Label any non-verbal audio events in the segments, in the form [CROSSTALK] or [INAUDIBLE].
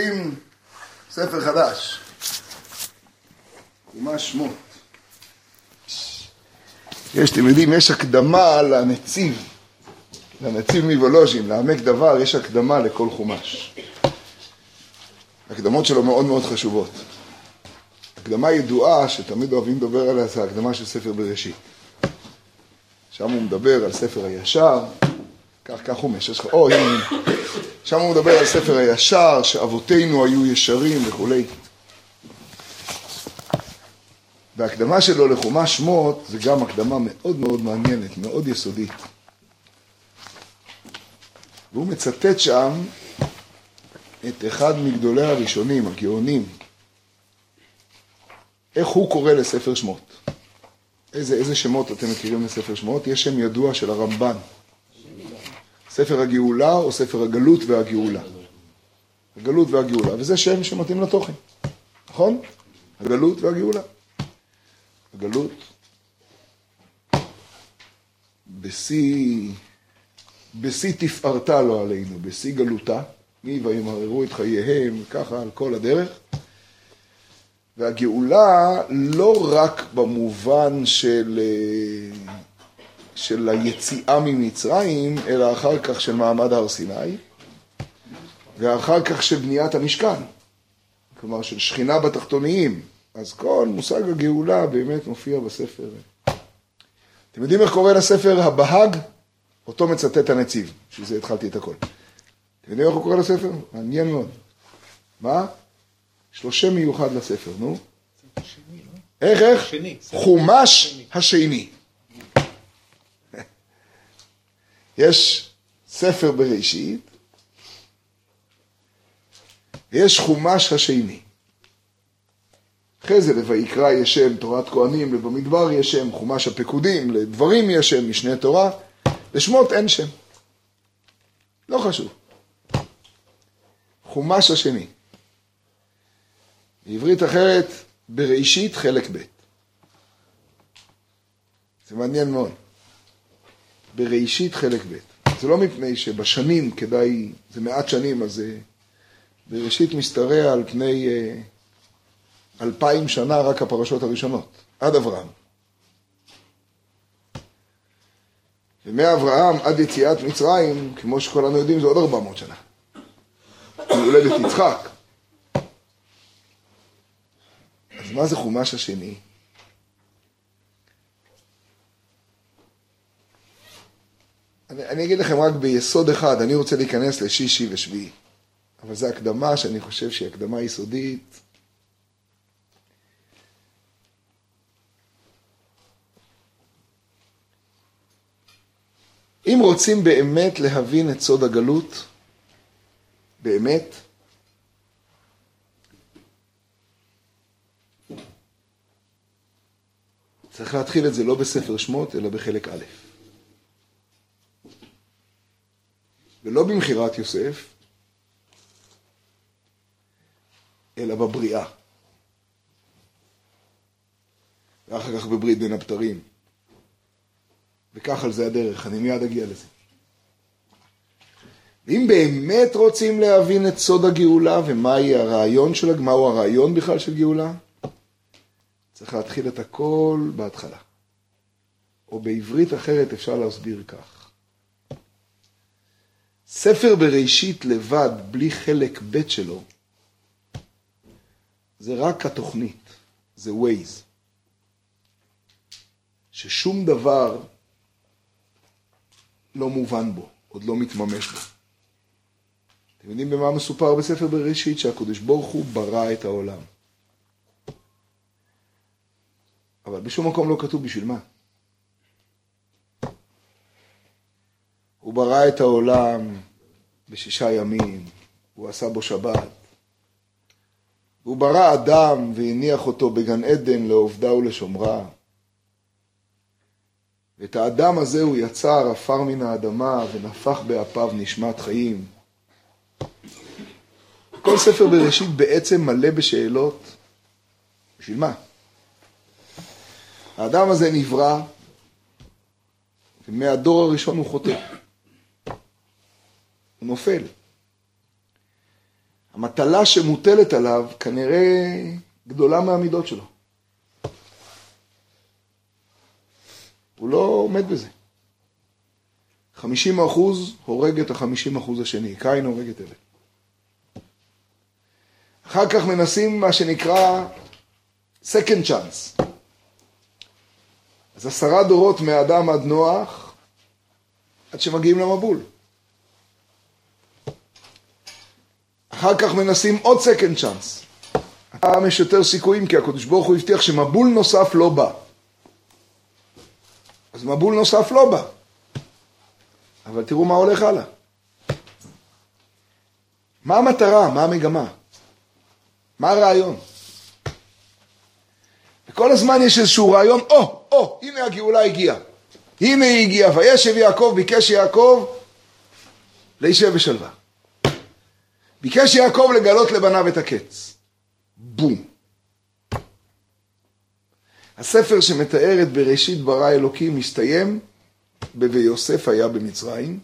עם ספר חדש, חומש שמות. יש, אתם יודעים, יש הקדמה לנציב, לנציב מוולוז'ין, לעמק דבר, יש הקדמה לכל חומש. הקדמות שלו מאוד מאוד חשובות. הקדמה ידועה, שתמיד אוהבים לדבר עליה, זה הקדמה של ספר בראשית. שם הוא מדבר על ספר הישר, כך, כך הוא משש, או הנה, שם הוא מדבר על ספר הישר, שאבותינו היו ישרים וכולי. וההקדמה שלו לחומש שמות זה גם הקדמה מאוד מאוד מעניינת, מאוד יסודית. והוא מצטט שם את אחד מגדולי הראשונים, הגאונים, איך הוא קורא לספר שמות. איזה, איזה שמות אתם מכירים לספר שמות? יש שם ידוע של הרמב"ן. ספר הגאולה או ספר הגלות והגאולה. הגלות והגאולה, וזה שם שמתאים לתוכן, נכון? הגלות והגאולה. הגלות בשיא, בשיא תפארתה לא עלינו, בשיא גלותה, מי וימררו את חייהם, ככה על כל הדרך. והגאולה לא רק במובן של, של היציאה ממצרים, אלא אחר כך של מעמד הר סיני, ואחר כך של בניית המשכן, כלומר של שכינה בתחתוניים. אז כל מושג הגאולה באמת מופיע בספר. אתם יודעים איך קורא לספר הבהג? אותו מצטט הנציב, בשביל זה התחלתי את הכל. אתם יודעים איך הוא קורא לספר? מעניין מאוד. מה? יש לו שם מיוחד לספר, נו. איך, איך? חומש השני. יש ספר בראשית, ויש חומש השני. אחרי זה לויקרא יש שם תורת כהנים, ובמדבר יש שם חומש הפקודים, לדברים יש שם משנה תורה, לשמות אין שם. לא חשוב. חומש השני. בעברית אחרת, בראשית חלק ב'. זה מעניין מאוד. בראשית חלק ב'. זה לא מפני שבשנים כדאי, זה מעט שנים, אז זה בראשית משתרע על פני אה, אלפיים שנה רק הפרשות הראשונות, עד אברהם. ומאברהם עד יציאת מצרים, כמו שכולנו יודעים, זה עוד ארבע מאות שנה. הולדת יצחק. אז מה זה חומש השני? אני, אני אגיד לכם רק ביסוד אחד, אני רוצה להיכנס לשישי ושביעי, אבל זו הקדמה שאני חושב שהיא הקדמה יסודית. אם רוצים באמת להבין את סוד הגלות, באמת, צריך להתחיל את זה לא בספר שמות, אלא בחלק א'. ולא במכירת יוסף, אלא בבריאה. ואחר כך בברית בין הבתרים. וכך על זה הדרך, אני מיד אגיע לזה. ואם באמת רוצים להבין את סוד הגאולה ומהי הרעיון של, מהו הרעיון בכלל של גאולה, צריך להתחיל את הכל בהתחלה. או בעברית אחרת אפשר להסביר כך. ספר בראשית לבד, בלי חלק ב' שלו, זה רק התוכנית, זה ווייז. ששום דבר לא מובן בו, עוד לא מתממש בו. אתם יודעים במה מסופר בספר בראשית? שהקדוש ברוך הוא ברא את העולם. אבל בשום מקום לא כתוב בשביל מה. הוא ברא את העולם בשישה ימים, הוא עשה בו שבת. הוא ברא אדם והניח אותו בגן עדן לעובדה ולשומרה. ואת האדם הזה הוא יצר עפר מן האדמה ונפח באפיו נשמת חיים. כל ספר בראשית בעצם מלא בשאלות, בשביל מה? האדם הזה נברא, ומהדור הראשון הוא חוטא. הוא נופל. המטלה שמוטלת עליו כנראה גדולה מהמידות שלו. הוא לא עומד בזה. 50 אחוז הורג את ה-50 אחוז השני, קין הורג את אלה. אחר כך מנסים מה שנקרא second chance. אז עשרה דורות מאדם עד נוח, עד שמגיעים למבול. אחר כך מנסים עוד second chance. הפעם יש יותר סיכויים, כי הקדוש ברוך הוא הבטיח שמבול נוסף לא בא. אז מבול נוסף לא בא. אבל תראו מה הולך הלאה. מה המטרה? מה המגמה? מה הרעיון? וכל הזמן יש איזשהו רעיון, או, או, הנה הגאולה הגיעה. הנה היא הגיעה, וישב יעקב, ביקש יעקב להישב בשלווה. ביקש יעקב לגלות לבניו את הקץ. בום. הספר שמתאר את בראשית ברא אלוקים מסתיים ב"ויוסף היה במצרים"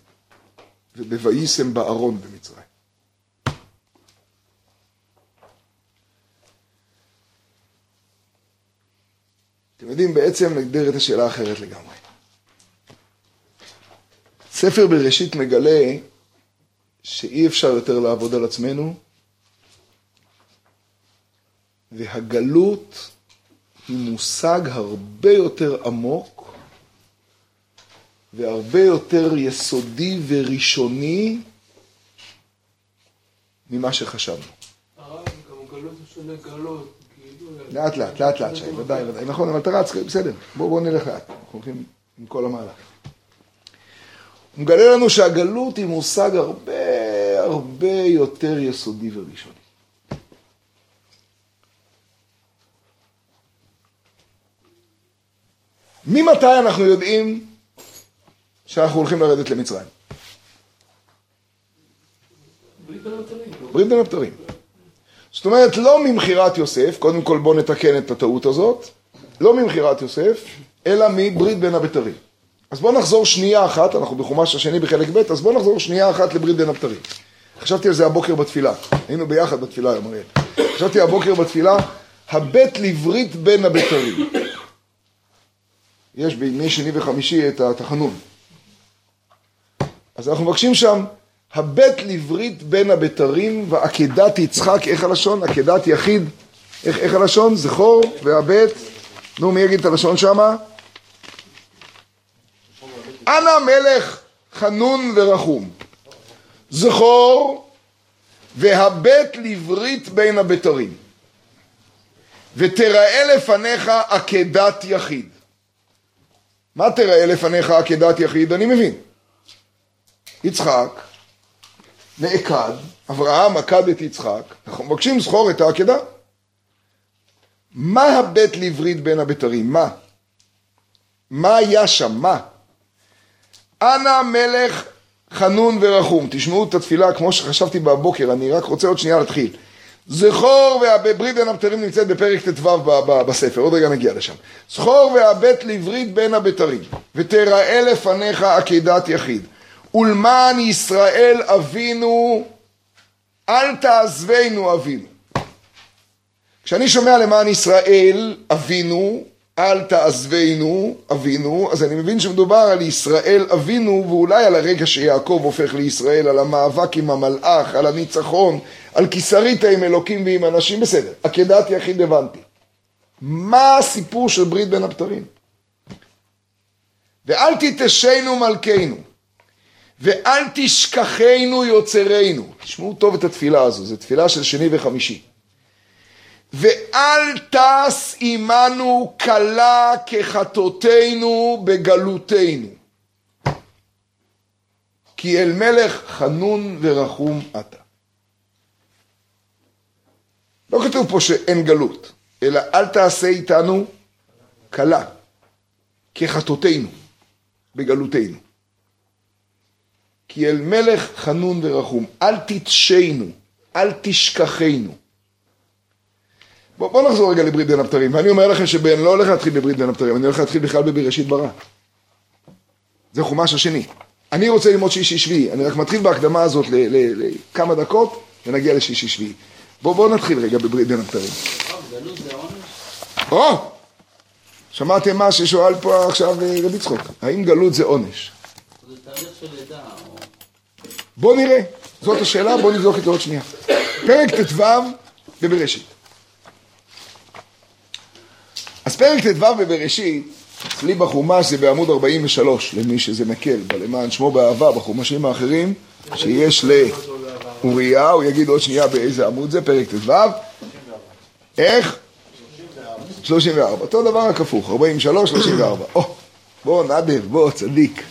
וב"וישם בארון במצרים". אתם יודעים, בעצם נגדיר את השאלה אחרת לגמרי. ספר בראשית מגלה שאי אפשר יותר לעבוד על עצמנו, והגלות היא מושג הרבה יותר עמוק והרבה יותר יסודי וראשוני ממה שחשבנו. לאט לאט, לאט לאט, שי, ודאי, ודאי, נכון, אבל אתה רץ, בסדר, בואו נלך לאט, אנחנו הולכים עם כל המהלך. הוא מגלה לנו שהגלות היא מושג הרבה הרבה יותר יסודי וראשוני. ממתי אנחנו יודעים שאנחנו הולכים לרדת למצרים? ברית בין הבתרים. זאת אומרת, לא ממכירת יוסף, קודם כל בואו נתקן את הטעות הזאת, לא ממכירת יוסף, אלא מברית בין הבתרים. אז בואו נחזור שנייה אחת, אנחנו בחומש השני בחלק ב', אז בואו נחזור שנייה אחת לברית בין הבתרים. חשבתי על זה הבוקר בתפילה, היינו ביחד בתפילה היום אריאל. חשבתי הבוקר בתפילה, הבית לברית בין הבתרים. יש בימי שני וחמישי את התחנון. אז אנחנו מבקשים שם, הבית לברית בין הבתרים ועקדת יצחק, איך הלשון? עקדת יחיד, איך, איך הלשון? זכור והבית, נו מי יגיד את הלשון שמה? אנא מלך חנון ורחום, זכור והבט לברית בין הבתרים, ותראה לפניך עקדת יחיד. מה תראה לפניך עקדת יחיד? אני מבין. יצחק נעקד, אברהם עקד את יצחק, אנחנו מבקשים זכור את העקדה. מה הבית לברית בין הבתרים? מה? מה היה שם? מה? אנא מלך חנון ורחום. תשמעו את התפילה כמו שחשבתי בבוקר, אני רק רוצה עוד שנייה להתחיל. זכור והברית בין הבתרים נמצאת בפרק ט"ו בספר, עוד רגע נגיע לשם. זכור והבט לברית בין הבתרים, ותראה לפניך עקדת יחיד. ולמען ישראל אבינו, אל תעזבנו אבינו. כשאני שומע למען ישראל אבינו, אל תעזבנו אבינו, אז אני מבין שמדובר על ישראל אבינו ואולי על הרגע שיעקב הופך לישראל, על המאבק עם המלאך, על הניצחון, על כיסרית עם אלוקים ועם אנשים, בסדר, עקדת יחיד הבנתי. מה הסיפור של ברית בין הבתרים? ואל תתשנו מלכנו, ואל תשכחנו יוצרנו. תשמעו טוב את התפילה הזו, זו תפילה של שני וחמישי. ואל טס עמנו כלה כחטאותינו בגלותנו. כי אל מלך חנון ורחום אתה. לא כתוב פה שאין גלות, אלא אל תעשה איתנו כלה כחטאותינו בגלותנו. כי אל מלך חנון ורחום, אל תתשנו, אל תשכחנו. בואו בוא נחזור רגע לברית בין הבתרים, ואני אומר לכם שאני לא הולך להתחיל בברית בין הבתרים, אני הולך להתחיל בכלל בבראשית ברא. זה חומש השני. אני רוצה ללמוד שישי שביעי, אני רק מתחיל בהקדמה הזאת לכמה דקות, ונגיע לשישי שביעי. בואו בוא נתחיל רגע בברית בין הבתרים. או! שמעתם מה ששואל פה עכשיו אה, רבי צחוק, האם גלות זה עונש? בואו נראה, זאת השאלה, בואו נבדוק את זה עוד שנייה. פרק ט"ו בבראשית. אז פרק ט"ו בבראשית, אצלי בחומש זה בעמוד 43, למי שזה מקל, בלמען שמו באהבה, בחומשים האחרים, שיש לאוריה, הוא יגיד עוד שנייה באיזה עמוד זה, פרק ט"ו. איך? 34. אותו דבר רק הפוך, 43, 34. או, בוא נדב, בוא, צדיק.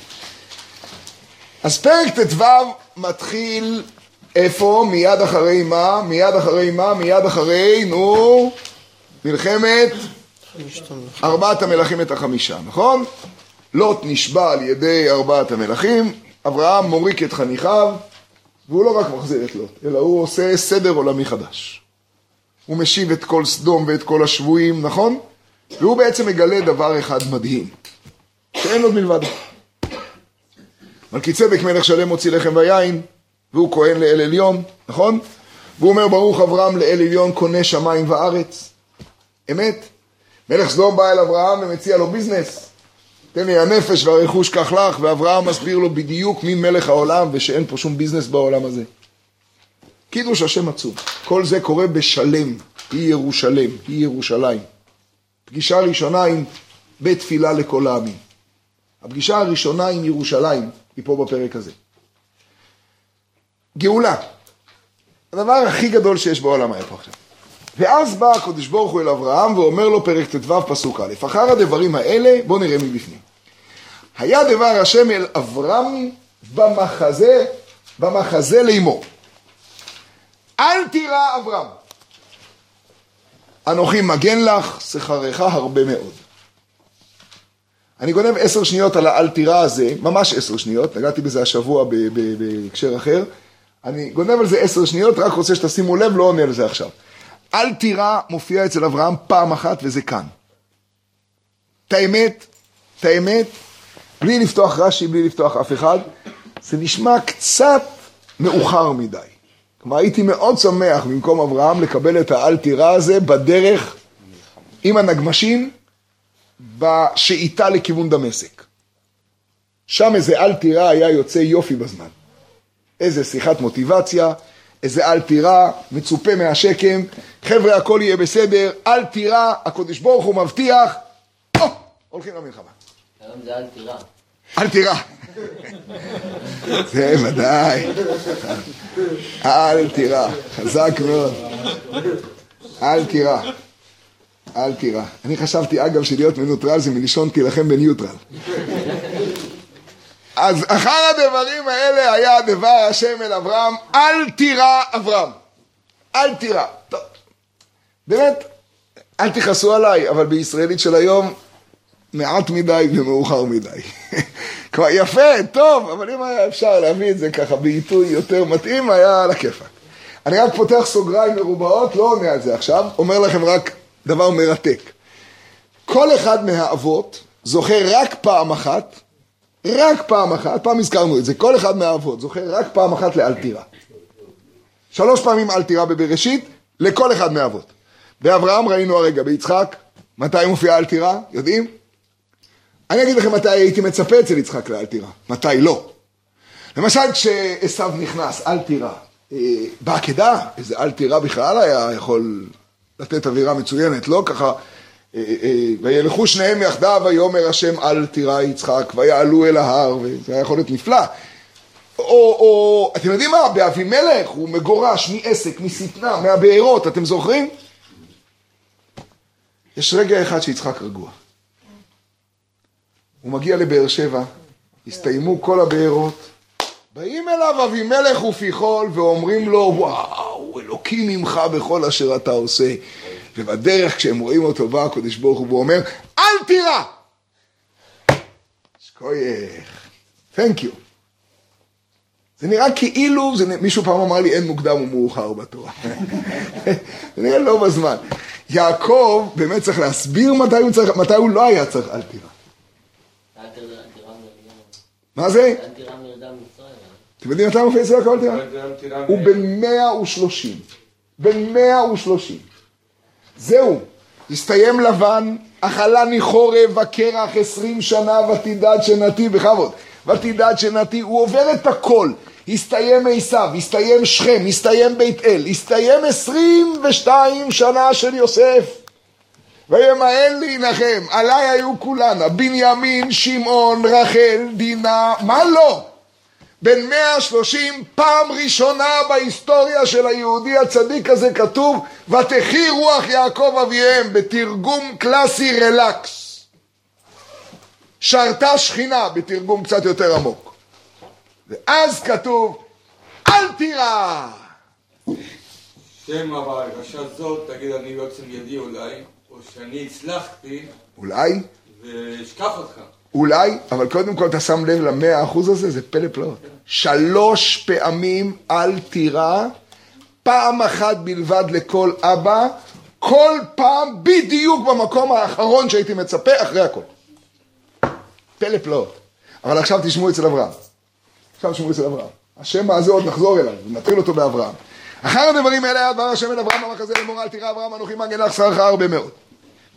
אז פרק ט"ו מתחיל איפה? מיד אחרי מה? מיד אחרי מה? מיד אחרי, נו, מלחמת ארבעת המלכים את החמישה, נכון? לוט נשבע על ידי ארבעת המלכים, אברהם מוריק את חניכיו, והוא לא רק מחזיר את לוט, אלא הוא עושה סדר עולמי חדש. הוא משיב את כל סדום ואת כל השבויים, נכון? והוא בעצם מגלה דבר אחד מדהים, שאין עוד מלבדו. מלכי צדק מלך שלם מוציא לחם ויין, והוא כהן לאל עליון, נכון? והוא אומר ברוך אברהם לאל עליון קונה שמיים וארץ. אמת? מלך סדום בא אל אברהם ומציע לו ביזנס. תן לי הנפש והרכוש קח לך, ואברהם מסביר לו בדיוק מי מלך העולם ושאין פה שום ביזנס בעולם הזה. קידוש השם עצום. כל זה קורה בשלם, היא ירושלם, היא ירושלים. פגישה ראשונה עם בית תפילה לכל העמים. הפגישה הראשונה עם ירושלים היא פה בפרק הזה. גאולה. הדבר הכי גדול שיש בעולם היה פה עכשיו. ואז בא הקדוש ברוך הוא אל אברהם ואומר לו פרק ט"ו פסוק א', אחר הדברים האלה בואו נראה מבפנים. היה דבר השם אל אברהם במחזה, במחזה לאמור. אל תירא אברהם, אנוכי מגן לך, שכרך הרבה מאוד. אני גונב עשר שניות על האל תירא הזה, ממש עשר שניות, נגעתי בזה השבוע בהקשר אחר. אני גונב על זה עשר שניות, רק רוצה שתשימו לב, לא עונה על זה עכשיו. אל תירא מופיע אצל אברהם פעם אחת, וזה כאן. את האמת, את האמת, בלי לפתוח רש"י, בלי לפתוח אף אחד, זה נשמע קצת מאוחר מדי. כלומר, הייתי מאוד שמח במקום אברהם לקבל את האל תירא הזה בדרך עם הנגמשים בשאיטה לכיוון דמשק. שם איזה אל תירא היה יוצא יופי בזמן. איזה שיחת מוטיבציה, איזה אל תירא, מצופה מהשקם, חבר'ה הכל יהיה בסדר, אל תירא, הקדוש ברוך הוא מבטיח, או, הולכים למלחמה. היום זה אל תירא. אל תירא. זה ודאי. אל תירא, חזק מאוד. אל תירא. אל תירא. אני חשבתי, אגב, שלהיות מנוטרל זה מלשון תילחם בניוטרל. אז אחר הדברים האלה היה דבר השם אל אברהם, אל תירא אברהם. אל תירא. באמת, אל תכעסו עליי, אבל בישראלית של היום, מעט מדי ומאוחר מדי. [LAUGHS] כלומר, יפה, טוב, אבל אם היה אפשר להביא את זה ככה בעיתוי יותר מתאים, היה על הכיפאק. אני רק פותח סוגריים מרובעות, לא עונה על זה עכשיו, אומר לכם רק דבר מרתק. כל אחד מהאבות זוכר רק פעם אחת, רק פעם אחת, פעם הזכרנו את זה, כל אחד מהאבות זוכר רק פעם אחת לאל תירא. שלוש פעמים אל תירא בבראשית, לכל אחד מהאבות. באברהם ראינו הרגע, ביצחק, מתי מופיע אל תירא? יודעים? אני אגיד לכם מתי הייתי מצפה אצל יצחק לאל תירא, מתי לא. למשל כשעשו נכנס, אל תירא, אה, בעקדה, איזה אל תירא בכלל היה יכול לתת אווירה מצוינת, לא ככה, וילכו שניהם יחדיו, ויאמר השם אל תירא יצחק, ויעלו אל ההר, וזה היה יכול להיות נפלא. או, או, אתם יודעים מה, באבימלך הוא מגורש מעסק, משטנה, מהבארות, אתם זוכרים? יש רגע אחד שיצחק רגוע. הוא מגיע לבאר שבע, הסתיימו כל הבארות, באים אליו אבימלך ופיכול ואומרים לו, וואו, אלוקים ממך בכל אשר אתה עושה. ובדרך כשהם רואים אותו בא הקדוש ברוך הוא ואומר, אל תירא! שכוייך, תhank you. זה נראה כאילו, זה, מישהו פעם אמר לי אין מוקדם ומאוחר בתורה. [LAUGHS] זה נראה לא בזמן. יעקב באמת צריך להסביר מתי הוא, צריך, מתי הוא לא היה צריך אל תירא. מה זה? אתם יודעים מתי מופיע אצל יעקב אל תירא? הוא בן 130. בן 130. זהו, הסתיים לבן, אכלני חורב וקרח עשרים שנה ותדד שנתי, בכבוד. ותדד שנתי, הוא עובר את הכל. הסתיים עשיו, הסתיים שכם, הסתיים בית אל, הסתיים עשרים ושתיים שנה של יוסף. וימאן להנחם, עליי היו כולנה, בנימין, שמעון, רחל, דינה, מה לא? בן 130, פעם ראשונה בהיסטוריה של היהודי הצדיק הזה כתוב ותחי רוח יעקב אביהם בתרגום קלאסי רלקס. שרתה שכינה בתרגום קצת יותר עמוק. ואז כתוב אל תירא. שם אבל, בבקשה זאת, תגיד אני יוצא ידי אולי, או שאני הצלחתי, אולי, ואשכח אותך. אולי, אבל קודם כל אתה שם לב למאה אחוז הזה, זה פלא פלאות. שלוש פעמים אל תירא, פעם אחת בלבד לכל אבא, כל פעם בדיוק במקום האחרון שהייתי מצפה אחרי הכל. פלא פלאות. אבל עכשיו תשמעו אצל אברהם. עכשיו תשמעו אצל אברהם. השם הזה עוד נחזור אליו, נתחיל אותו באברהם. אחר הדברים האלה היה דבר השם אל אברהם אמר כזה לאמור אל תירא אברהם אנוכי מגן לך שכרך הרבה מאוד.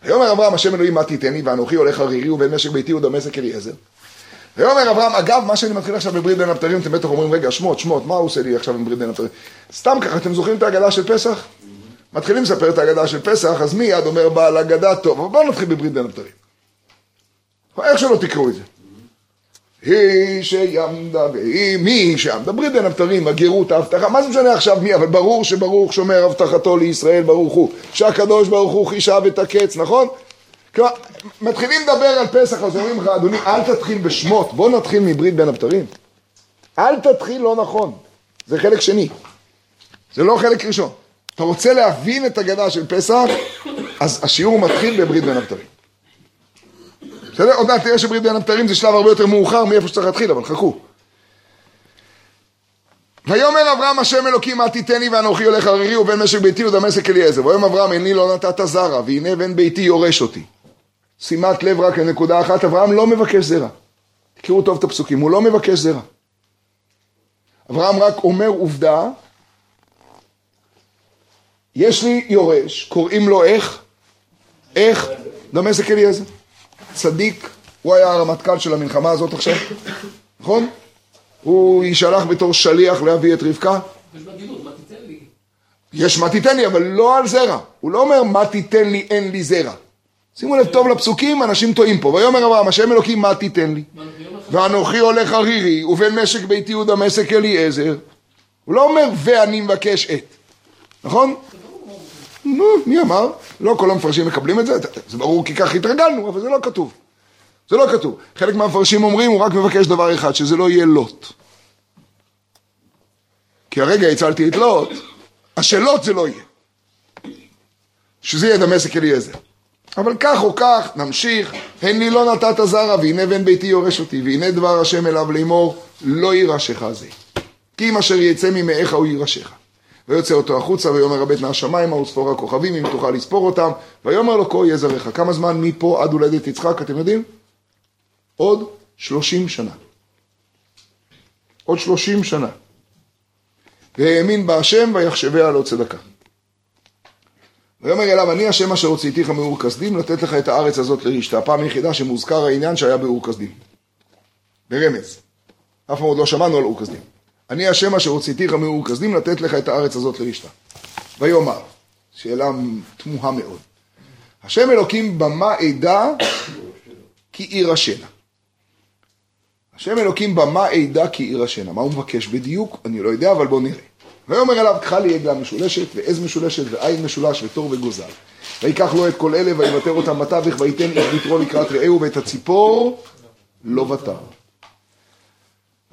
ויאמר אברהם השם אלוהים מה תיתן לי ואנוכי הולך ערירי ובן משק ביתי ודמשק אליעזר. ויאמר אברהם אגב מה שאני מתחיל עכשיו בברית בין הבתרים אתם בטח אומרים רגע שמות שמות מה הוא עושה לי עכשיו עם ברית בין הבתרים סתם ככה אתם זוכרים את ההגדה של פסח? מתחילים לספר את ההגדה של פסח אז מיד אומר בעל הגדה טוב אבל בואו נתחיל בברית בין הבתרים. איך שלא תקראו את זה. היא שיעמדה והיא מי שעמדה ברית בין הבתרים הגרות ההבטחה מה זה משנה עכשיו מי אבל ברור שברוך שומר הבטחתו לישראל ברוך הוא. שהקדוש ברוך הוא חישב את הקץ נכון? כלומר מתחילים לדבר על פסח אז אומרים לך אדוני אל תתחיל בשמות בוא נתחיל מברית בין הבתרים אל תתחיל לא נכון זה חלק שני. זה לא חלק ראשון. אתה רוצה להבין את הגדה של פסח אז השיעור מתחיל בברית בין הבתרים בסדר? עוד מעט תראה שברית בין הבתרים זה שלב הרבה יותר מאוחר מאיפה שצריך להתחיל, אבל חכו. ויאמר אברהם השם אלוקים אל תיתן לי ואנוכי הולך ערירי ובן משק ביתי ודמשק אליעזר. ויאמר אברהם אין לי לא נתת זרע והנה בן ביתי יורש אותי. שימת לב רק לנקודה אחת, אברהם לא מבקש זרע. תקראו טוב את הפסוקים, הוא לא מבקש זרע. אברהם רק אומר עובדה, יש לי יורש, קוראים לו איך? איך? דמשק אליעזר. צדיק, הוא היה הרמטכ"ל של המלחמה הזאת עכשיו, [COUGHS] נכון? הוא יישלח בתור שליח להביא את רבקה. יש מה תיתן לי, אבל לא על זרע. הוא לא אומר מה תיתן לי, אין לי זרע. שימו לב טוב לפסוקים, אנשים טועים פה. ויאמר אברהם, השם אלוקים, מה תיתן לי? ואנוכי הולך ערירי, ובן משק ביתי ודמשק אליעזר. הוא לא אומר, ואני מבקש את. נכון? נו, מי אמר? לא כל המפרשים מקבלים את זה, זה ברור כי כך התרגלנו, אבל זה לא כתוב. זה לא כתוב. חלק מהמפרשים אומרים, הוא רק מבקש דבר אחד, שזה לא יהיה לוט. כי הרגע הצלתי את לוט, אז שלוט זה לא יהיה. שזה יהיה דמשק אליעזר. אבל כך או כך, נמשיך, הן לי לא נתת זרע, והנה בן ביתי יורש אותי, והנה דבר השם אליו לאמור, לא יירשך זה. כי אם אשר יצא ממאיך הוא יירשך. ויוצא אותו החוצה, ויאמר הבט מהשמיימה וספור הכוכבים, אם תוכל לספור אותם, ויאמר לו כה יהיה זרעך. כמה זמן מפה עד הולדת יצחק, אתם יודעים? עוד שלושים שנה. עוד שלושים שנה. והאמין בה השם ויחשביה לו צדקה. ויאמר אליו, אני השם אשר הוצאתיך מאור כסדים, לתת לך את הארץ הזאת לרשתה. הפעם היחידה שמוזכר העניין שהיה באור כסדים. ברמז. אף פעם עוד לא שמענו על אור כסדים. אני השם אשר הוצאתיך מאור כסדים, לתת לך את הארץ הזאת לרשתה. ויאמר, שאלה תמוהה מאוד. השם אלוקים במה עדה כי יירשנה. השם אלוקים במה עדה כי יירשנה. מה הוא מבקש בדיוק? אני לא יודע, אבל בואו נראה. ויאמר אליו, קחה לי עגלה משולשת, ועז משולשת, ועין משולש, ותור וגוזל. ויקח לו את כל אלה, ויוותר אותם בתווך, וייתן איש ביתרו לקראת רעהו, ואת הציפור לא ותר.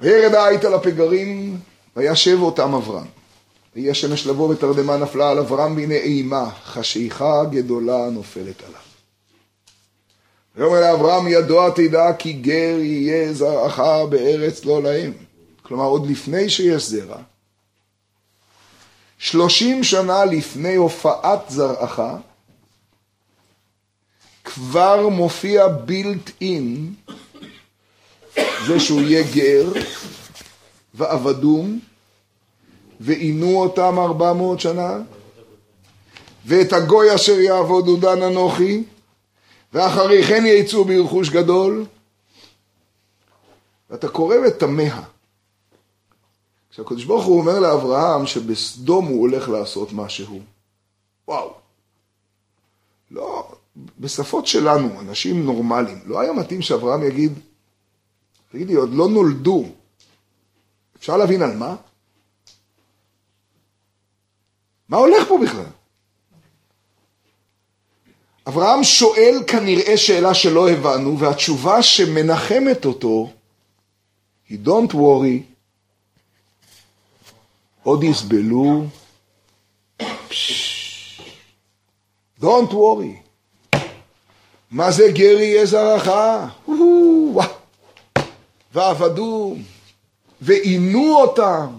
וירד העית על הפגרים, וישב אותם אברהם. ויהי השמש לבוא ותרדמה נפלה על אברהם, והנה אימה, חשיכה גדולה נופלת עליו. ויאמר לאברהם, ידוע תדע כי גר יהיה זרעך בארץ לא להם. כלומר, עוד לפני שיש זרע, שלושים שנה לפני הופעת זרעך, כבר מופיע בילט אין זה שהוא יהיה גר, ועבדום, ועינו אותם ארבע מאות שנה, ואת הגוי אשר יעבודו דן אנוכי, ואחרי כן יצאו ברכוש גדול. ואתה קורא ותמה. כשהקדוש ברוך הוא אומר לאברהם שבסדום הוא הולך לעשות משהו, וואו. לא, בשפות שלנו, אנשים נורמליים, לא היה מתאים שאברהם יגיד, תגידי, עוד לא נולדו, אפשר להבין על מה? מה הולך פה בכלל? אברהם שואל כנראה שאלה שלא הבנו, והתשובה שמנחמת אותו היא Don't worry, עוד יסבלו, Don't worry. מה זה גרי יהיה זרעך? ועבדו, ועינו אותם.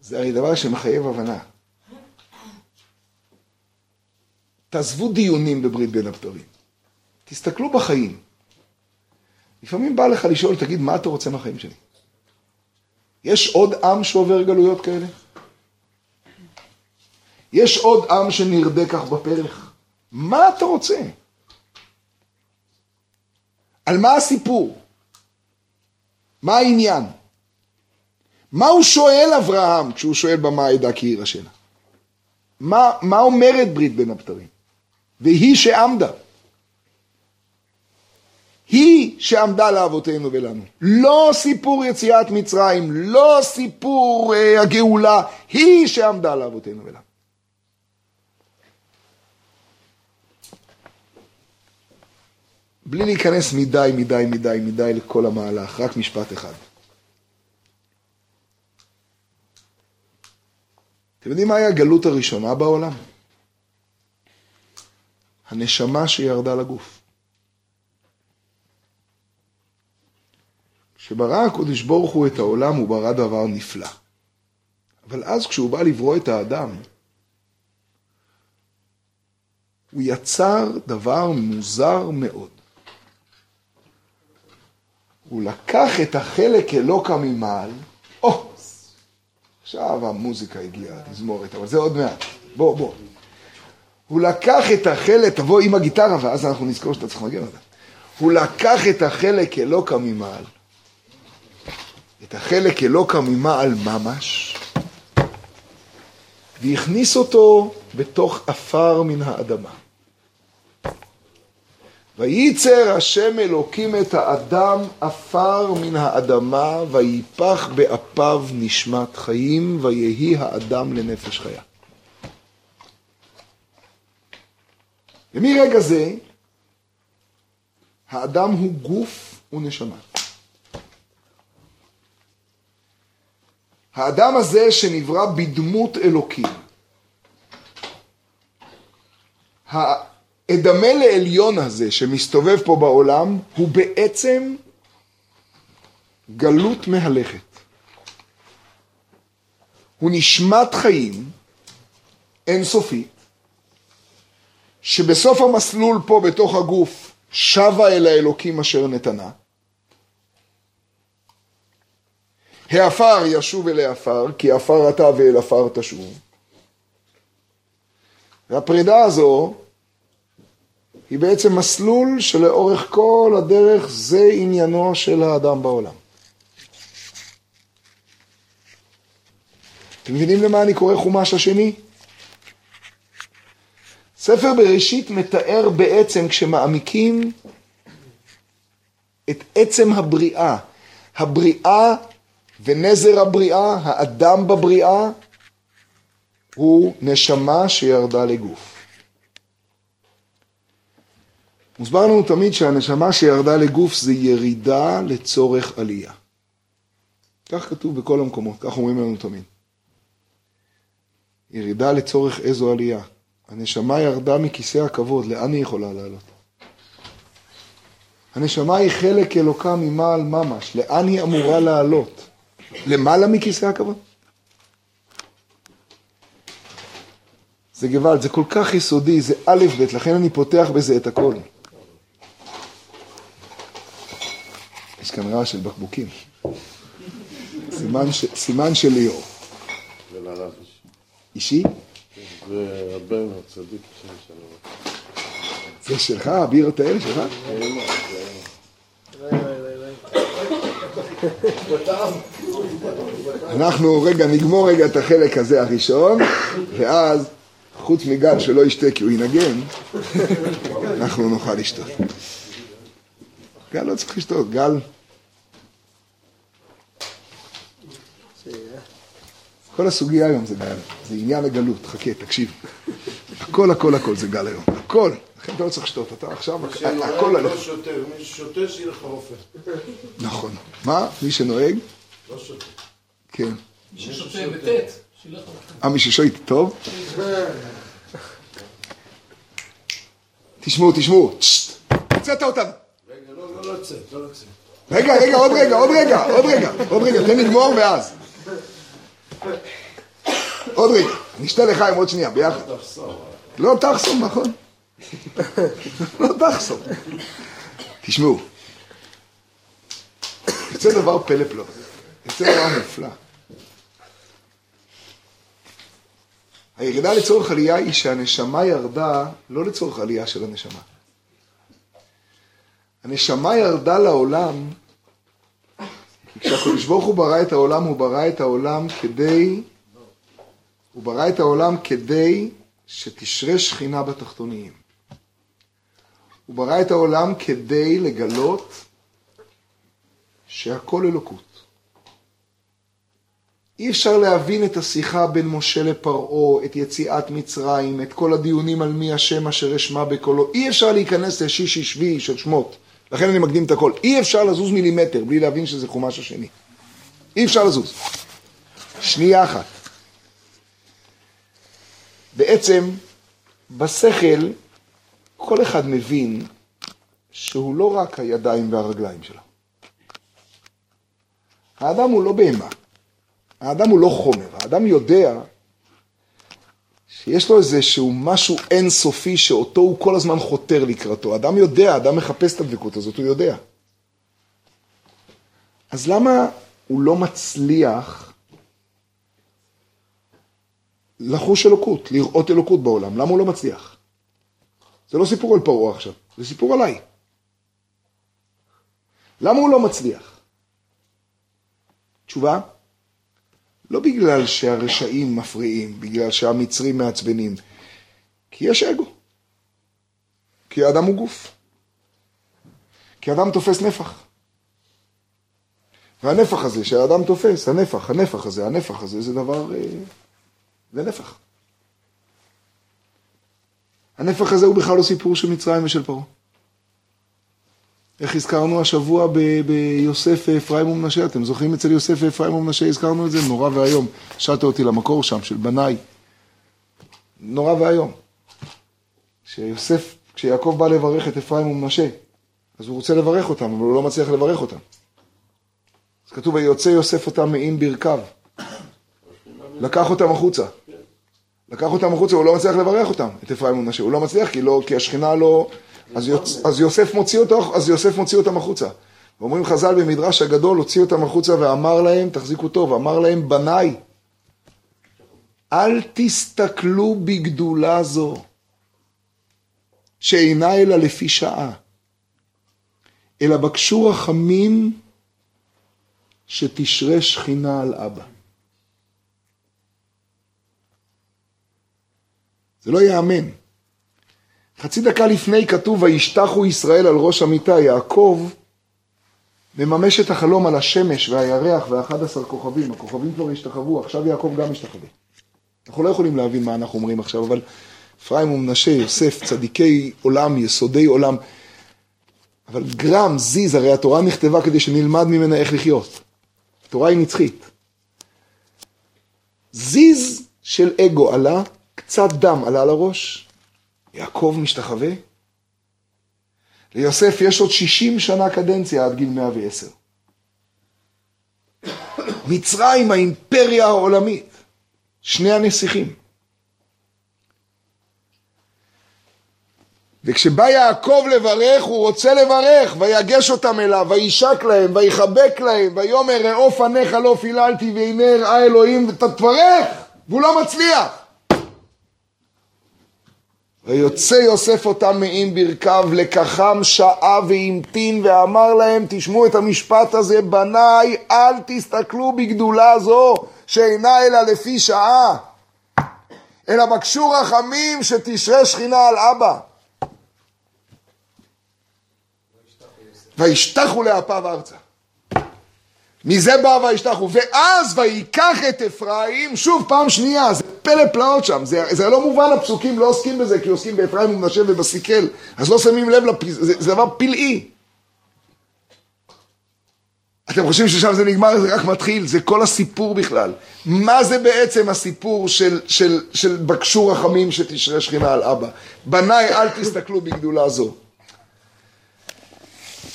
זה הרי דבר שמחייב הבנה. תעזבו דיונים בברית בין הבתרים. תסתכלו בחיים. לפעמים בא לך לשאול, תגיד, מה אתה רוצה מהחיים שלי? יש עוד עם שעובר גלויות כאלה? יש עוד עם שנרדה כך בפרך? מה אתה רוצה? על מה הסיפור? מה העניין? מה הוא שואל אברהם כשהוא שואל במה העדה כי יירשנה? מה, מה אומרת ברית בין הבתרים? והיא שעמדה. היא שעמדה לאבותינו ולנו. לא סיפור יציאת מצרים, לא סיפור אה, הגאולה, היא שעמדה לאבותינו ולנו. בלי להיכנס מדי, מדי, מדי, מדי לכל המהלך, רק משפט אחד. אתם יודעים מהי הגלות הראשונה בעולם? הנשמה שירדה לגוף. כשברא הקודש ברוך הוא את העולם, הוא ברא דבר נפלא. אבל אז כשהוא בא לברוא את האדם, הוא יצר דבר מוזר מאוד. הוא לקח את החלק אלוקה ממעל, או, עכשיו המוזיקה הגיעה, תזמורת, אבל זה עוד מעט. בוא, בוא. הוא לקח את החלק, תבוא עם הגיטרה ואז אנחנו נזכור שאתה צריך לנגן אותה. הוא לקח את החלק אלוקה ממעל, את החלק אלוקה ממעל ממש, והכניס אותו בתוך עפר מן האדמה. וייצר השם אלוקים את האדם עפר מן האדמה, ויפח באפיו נשמת חיים, ויהי האדם לנפש חיה. ומרגע זה, האדם הוא גוף ונשמה. האדם הזה שנברא בדמות אלוקים, האדמה לעליון הזה שמסתובב פה בעולם, הוא בעצם גלות מהלכת. הוא נשמת חיים אינסופית, שבסוף המסלול פה בתוך הגוף שבה אל האלוקים אשר נתנה. העפר ישוב אל העפר, כי עפר אתה ואל עפר תשוב. והפרידה הזו היא בעצם מסלול שלאורך כל הדרך זה עניינו של האדם בעולם. אתם מבינים למה אני קורא חומש השני? ספר בראשית מתאר בעצם, כשמעמיקים את עצם הבריאה, הבריאה ונזר הבריאה, האדם בבריאה, הוא נשמה שירדה לגוף. מוסבר לנו תמיד שהנשמה שירדה לגוף זה ירידה לצורך עלייה. כך כתוב בכל המקומות, כך אומרים לנו תמיד. ירידה לצורך איזו עלייה. הנשמה ירדה מכיסא הכבוד, לאן היא יכולה לעלות? הנשמה היא חלק אלוקה ממעל ממש, לאן היא אמורה לעלות? למעלה מכיסא הכבוד? זה גוואלד, זה כל כך יסודי, זה א' ב', לכן אני פותח בזה את הכל. כאן רעש של בקבוקים. סימן, ש... סימן של ליאור. ולרב אישי? והבן הצדיק שם שלו. זה שלך, הבירות האלה שלך? אנחנו רגע נגמור רגע את החלק הזה הראשון, ואז חוץ מגל שלא ישתה כי הוא ינגן, אנחנו נוכל לשתות. גל לא צריך לשתות, גל... כל הסוגיה היום זה גל, זה עניין הגלות, חכה, תקשיב. הכל הכל הכל זה גל היום, הכל. לכן אתה לא צריך לשתות, אתה עכשיו, הכל עליך. לא שותה, מי ששותה שילך לרופא. נכון. מה? מי שנוהג? לא שותה. כן. ששותה בטית, שילך לרופא. אה, מי ששואל טוב? תשמעו, תשמעו. צ'ט, הוצאת אותנו. רגע, לא, לא לצאת, לא לצאת. רגע, רגע, עוד רגע, עוד רגע, עוד רגע, עוד רגע, תן לגמור ואז. עוד רגע, נשתה לחיים עוד שנייה, ביחד. לא תחסום, נכון. לא תחסום. תשמעו, יוצא דבר פלא פלא, יוצא דבר נפלא. הירידה לצורך עלייה היא שהנשמה ירדה לא לצורך עלייה של הנשמה. הנשמה ירדה לעולם, כי כשהקדוש ברוך הוא ברא את העולם, הוא ברא את העולם כדי, הוא ברא את העולם כדי שתשרה שכינה בתחתוניים. הוא ברא את העולם כדי לגלות שהכל אלוקות. אי אפשר להבין את השיחה בין משה לפרעה, את יציאת מצרים, את כל הדיונים על מי השם אשר אשמע בקולו. אי אפשר להיכנס לשישי שביעי של שמות. לכן אני מקדים את הכל. אי אפשר לזוז מילימטר בלי להבין שזה חומש השני. אי אפשר לזוז. שנייה אחת. בעצם, בשכל, כל אחד מבין שהוא לא רק הידיים והרגליים שלו. האדם הוא לא בהמה. האדם הוא לא חומר. האדם יודע שיש לו איזשהו משהו אינסופי שאותו הוא כל הזמן חותר לקראתו. אדם יודע, אדם מחפש את הדבקות הזאת, הוא יודע. אז למה הוא לא מצליח לחוש אלוקות, לראות אלוקות בעולם? למה הוא לא מצליח? זה לא סיפור על פרעה עכשיו, זה סיפור עליי. למה הוא לא מצליח? תשובה? לא בגלל שהרשעים מפריעים, בגלל שהמצרים מעצבנים, כי יש אגו. כי האדם הוא גוף. כי האדם תופס נפח. והנפח הזה שהאדם תופס, הנפח, הנפח הזה, הנפח הזה, זה דבר... אה, זה נפח. הנפח הזה הוא בכלל לא סיפור של מצרים ושל פרעה. איך הזכרנו השבוע ביוסף אפרים ומנשה, אתם זוכרים אצל יוסף אפרים ומנשה, הזכרנו את זה? נורא ואיום. שעת אותי למקור שם, של בניי. נורא ואיום. כשיוסף, כשיעקב בא לברך את אפרים ומנשה, אז הוא רוצה לברך אותם, אבל הוא לא מצליח לברך אותם. אז כתוב, ויוצא יוסף אותם מעין ברכיו. לקח אותם החוצה. לקח אותם החוצה, הוא לא מצליח לברך אותם, את אפרים ומנשה. הוא לא מצליח כי, לא, כי השכינה לא... אז, יוצ... אז, יוסף מוציא אותו, אז יוסף מוציא אותם החוצה. ואומרים חז"ל במדרש הגדול, הוציא אותם החוצה ואמר להם, תחזיקו טוב, אמר להם, בניי, אל תסתכלו בגדולה זו, שאינה אלא לפי שעה, אלא בקשו רחמים שתשרה שכינה על אבא. זה לא ייאמן. חצי דקה לפני כתוב, וישתחו ישראל על ראש המיטה, יעקב מממש את החלום על השמש והירח ואחד עשר כוכבים, הכוכבים כבר השתחוו, עכשיו יעקב גם השתחווה. אנחנו לא יכולים להבין מה אנחנו אומרים עכשיו, אבל אפרים ומנשה, יוסף, צדיקי עולם, יסודי עולם, אבל גרם, זיז, הרי התורה נכתבה כדי שנלמד ממנה איך לחיות. התורה היא נצחית. זיז של אגו עלה, קצת דם עלה לראש, יעקב משתחווה. ליוסף יש עוד 60 שנה קדנציה עד גיל 110. מצרים, האימפריה העולמית, שני הנסיכים. וכשבא יעקב לברך, הוא רוצה לברך, ויגש אותם אליו, וישק להם, ויחבק להם, ויאמר ראו פניך לא פיללתי, והנה הראה אלוהים, ותתברך, והוא לא מצליח. ויוצא יוסף אותם מעם ברכיו, לקחם שעה והמתין, ואמר להם, תשמעו את המשפט הזה, בניי, אל תסתכלו בגדולה זו, שאינה אלא לפי שעה, אלא בקשו רחמים שתשרה שכינה על אבא. וישתחו לאפיו ארצה. מזה בא וישתחו, ואז ויקח את אפרים, שוב פעם שנייה, זה פלא פלאות שם, זה, זה לא מובן, הפסוקים לא עוסקים בזה, כי עוסקים באפרים ומנשה ובסיקל, אז לא שמים לב, לפ... זה, זה דבר פלאי. אתם חושבים ששם זה נגמר, זה רק מתחיל, זה כל הסיפור בכלל. מה זה בעצם הסיפור של, של, של בקשו רחמים שתשרה שכינה על אבא? בניי, אל תסתכלו בגדולה זו.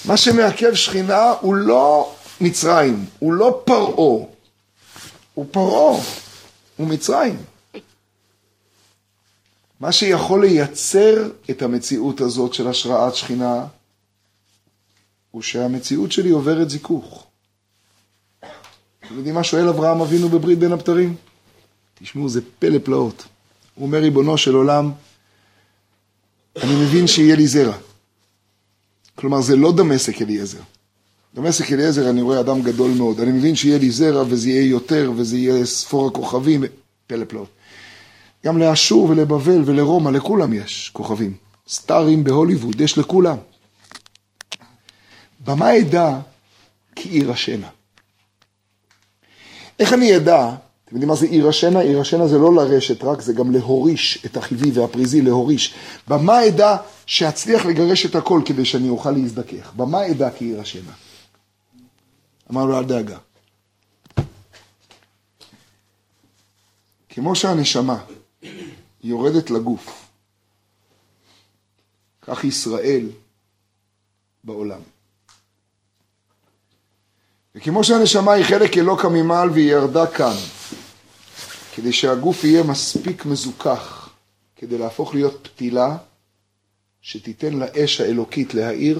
מה שמעכב שכינה הוא לא מצרים, הוא לא פרעה, הוא פרעה, הוא מצרים. מה שיכול לייצר את המציאות הזאת של השראת שכינה, הוא שהמציאות שלי עוברת זיכוך. אתם יודעים מה שואל אברהם אבינו בברית בין הבתרים? תשמעו, זה פלא פלאות. הוא אומר, ריבונו של עולם, אני מבין שיהיה לי זרע. כלומר, זה לא דמשק אליעזר. דמשק אליעזר, אני רואה אדם גדול מאוד. אני מבין שיהיה לי זרע וזה יהיה יותר וזה יהיה ספור הכוכבים, פלא פלאות. גם לאשור ולבבל ולרומא, לכולם יש כוכבים. סטארים בהוליווד, יש לכולם. במה אדע כי עיר השנה? איך אני אדע, אתם יודעים מה זה עיר השנה? עיר השנה זה לא לרשת רק, זה גם להוריש את החיבי והפריזי, להוריש. במה אדע שאצליח לגרש את הכל כדי שאני אוכל להזדכך? במה אדע כי עיר השנה? אמר לו, אל דאגה. כמו שהנשמה יורדת לגוף, כך ישראל בעולם. וכמו שהנשמה היא חלק אלוקא ממעל והיא ירדה כאן, כדי שהגוף יהיה מספיק מזוכח, כדי להפוך להיות פתילה שתיתן לאש האלוקית להאיר,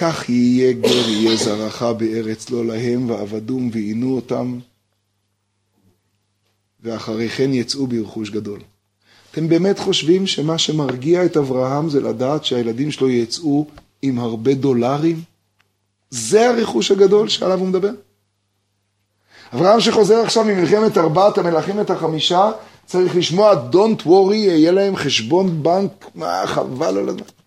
כך יהיה גר יהיה זרעך בארץ לא להם, ועבדום ועינו אותם, ואחרי כן יצאו ברכוש גדול. אתם באמת חושבים שמה שמרגיע את אברהם זה לדעת שהילדים שלו יצאו עם הרבה דולרים? זה הרכוש הגדול שעליו הוא מדבר? אברהם שחוזר עכשיו ממלחמת ארבעת המלכים את החמישה, צריך לשמוע Don't worry, יהיה להם חשבון בנק, מה חבל על הזמן.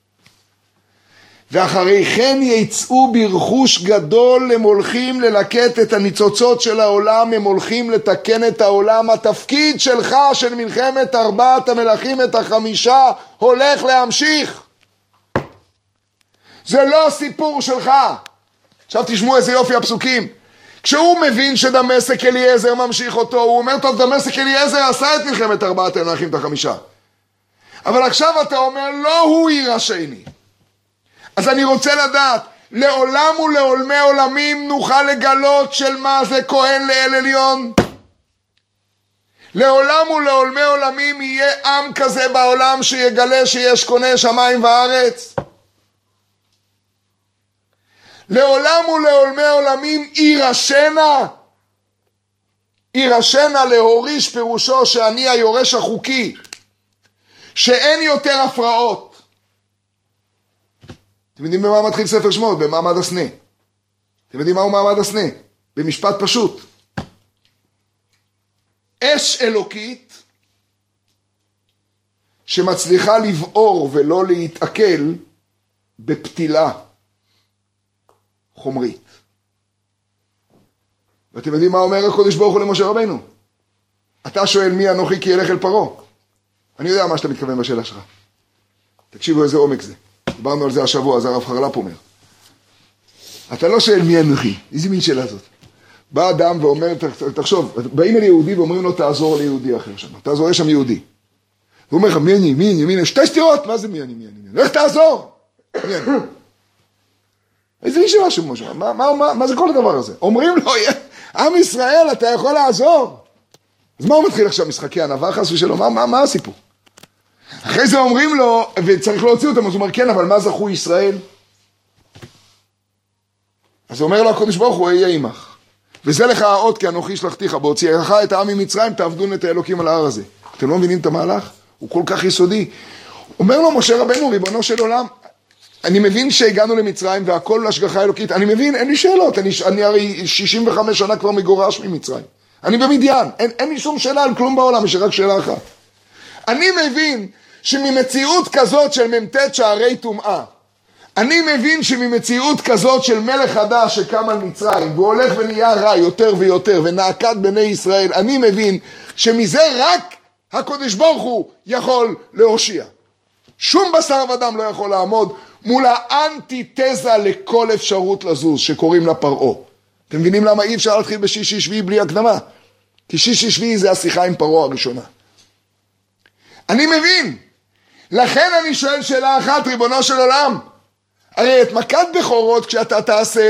ואחרי כן יצאו ברכוש גדול, הם הולכים ללקט את הניצוצות של העולם, הם הולכים לתקן את העולם. התפקיד שלך, של מלחמת ארבעת המלכים, את החמישה, הולך להמשיך. זה לא סיפור שלך. עכשיו תשמעו איזה יופי הפסוקים. כשהוא מבין שדמשק אליעזר ממשיך אותו, הוא אומר, טוב, דמשק אליעזר עשה את מלחמת ארבעת המלכים את החמישה. אבל עכשיו אתה אומר, לא הוא יירשני. אז אני רוצה לדעת, לעולם ולעולמי עולמים נוכל לגלות של מה זה כהן לאל עליון? לעולם ולעולמי עולמים יהיה עם כזה בעולם שיגלה שיש קונה שמיים וארץ? לעולם ולעולמי עולמים יירשנה? יירשנה להוריש פירושו שאני היורש החוקי, שאין יותר הפרעות. אתם יודעים במה מתחיל ספר שמות? במעמד הסנה. אתם יודעים מהו מעמד הסנה? במשפט פשוט. אש אלוקית שמצליחה לבעור ולא להתעכל בפתילה חומרית. ואתם יודעים מה אומר הקודש ברוך הוא למשה רבנו? אתה שואל מי אנוכי כי ילך אל פרעה. אני יודע מה שאתה מתכוון בשאלה שלך. תקשיבו איזה עומק זה. דיברנו על זה השבוע, זה הרב חרל"פ אומר. אתה לא שואל מי אנוכי, איזה מין שאלה זאת? בא אדם ואומר, תחשוב, באים אל יהודי ואומרים לו תעזור ליהודי אחר שם, תעזור, יש שם יהודי. הוא אומר לך, מי אני, מי אני, מי אני, שתי סתירות, מה זה מי אני, מי אני, לך תעזור! מי אני? איזה מין שאלה של משה, מה, מה, מה, מה זה כל הדבר הזה? אומרים לו, עם ישראל, אתה יכול לעזור. אז מה הוא מתחיל עכשיו, משחקי ענווה חס ושלום? מה, מה, מה הסיפור? אחרי זה אומרים לו, וצריך להוציא אותם, אז הוא אומר, כן, אבל מה זכו ישראל? אז אומר לו הקדוש ברוך הוא, אהיה עמך. וזה לך האות כי אנוכי שלחתיך, בהוציאך את העם ממצרים, תעבדון את האלוקים על ההר הזה. אתם לא מבינים את המהלך? הוא כל כך יסודי. אומר לו משה רבנו, ריבונו של עולם, אני מבין שהגענו למצרים והכל השגחה אלוקית, אני מבין, אין לי שאלות, אני, אני הרי 65 שנה כבר מגורש ממצרים. אני במדיין, אין, אין לי שום שאלה על כלום בעולם, יש רק שאלה אחת. אני מבין שממציאות כזאת של מ"ט שערי טומאה, אני מבין שממציאות כזאת של מלך חדש שקם על מצרים והוא הולך ונהיה רע יותר ויותר ונעקד בני ישראל, אני מבין שמזה רק הקודש ברוך הוא יכול להושיע. שום בשר ודם לא יכול לעמוד מול האנטיתזה לכל אפשרות לזוז שקוראים לה פרעה. אתם מבינים למה אי אפשר להתחיל בשישי שביעי בלי הקדמה? כי שישי שביעי זה השיחה עם פרעה הראשונה. אני מבין. לכן אני שואל שאלה אחת, ריבונו של עולם. הרי את מכת בכורות כשאתה תעשה,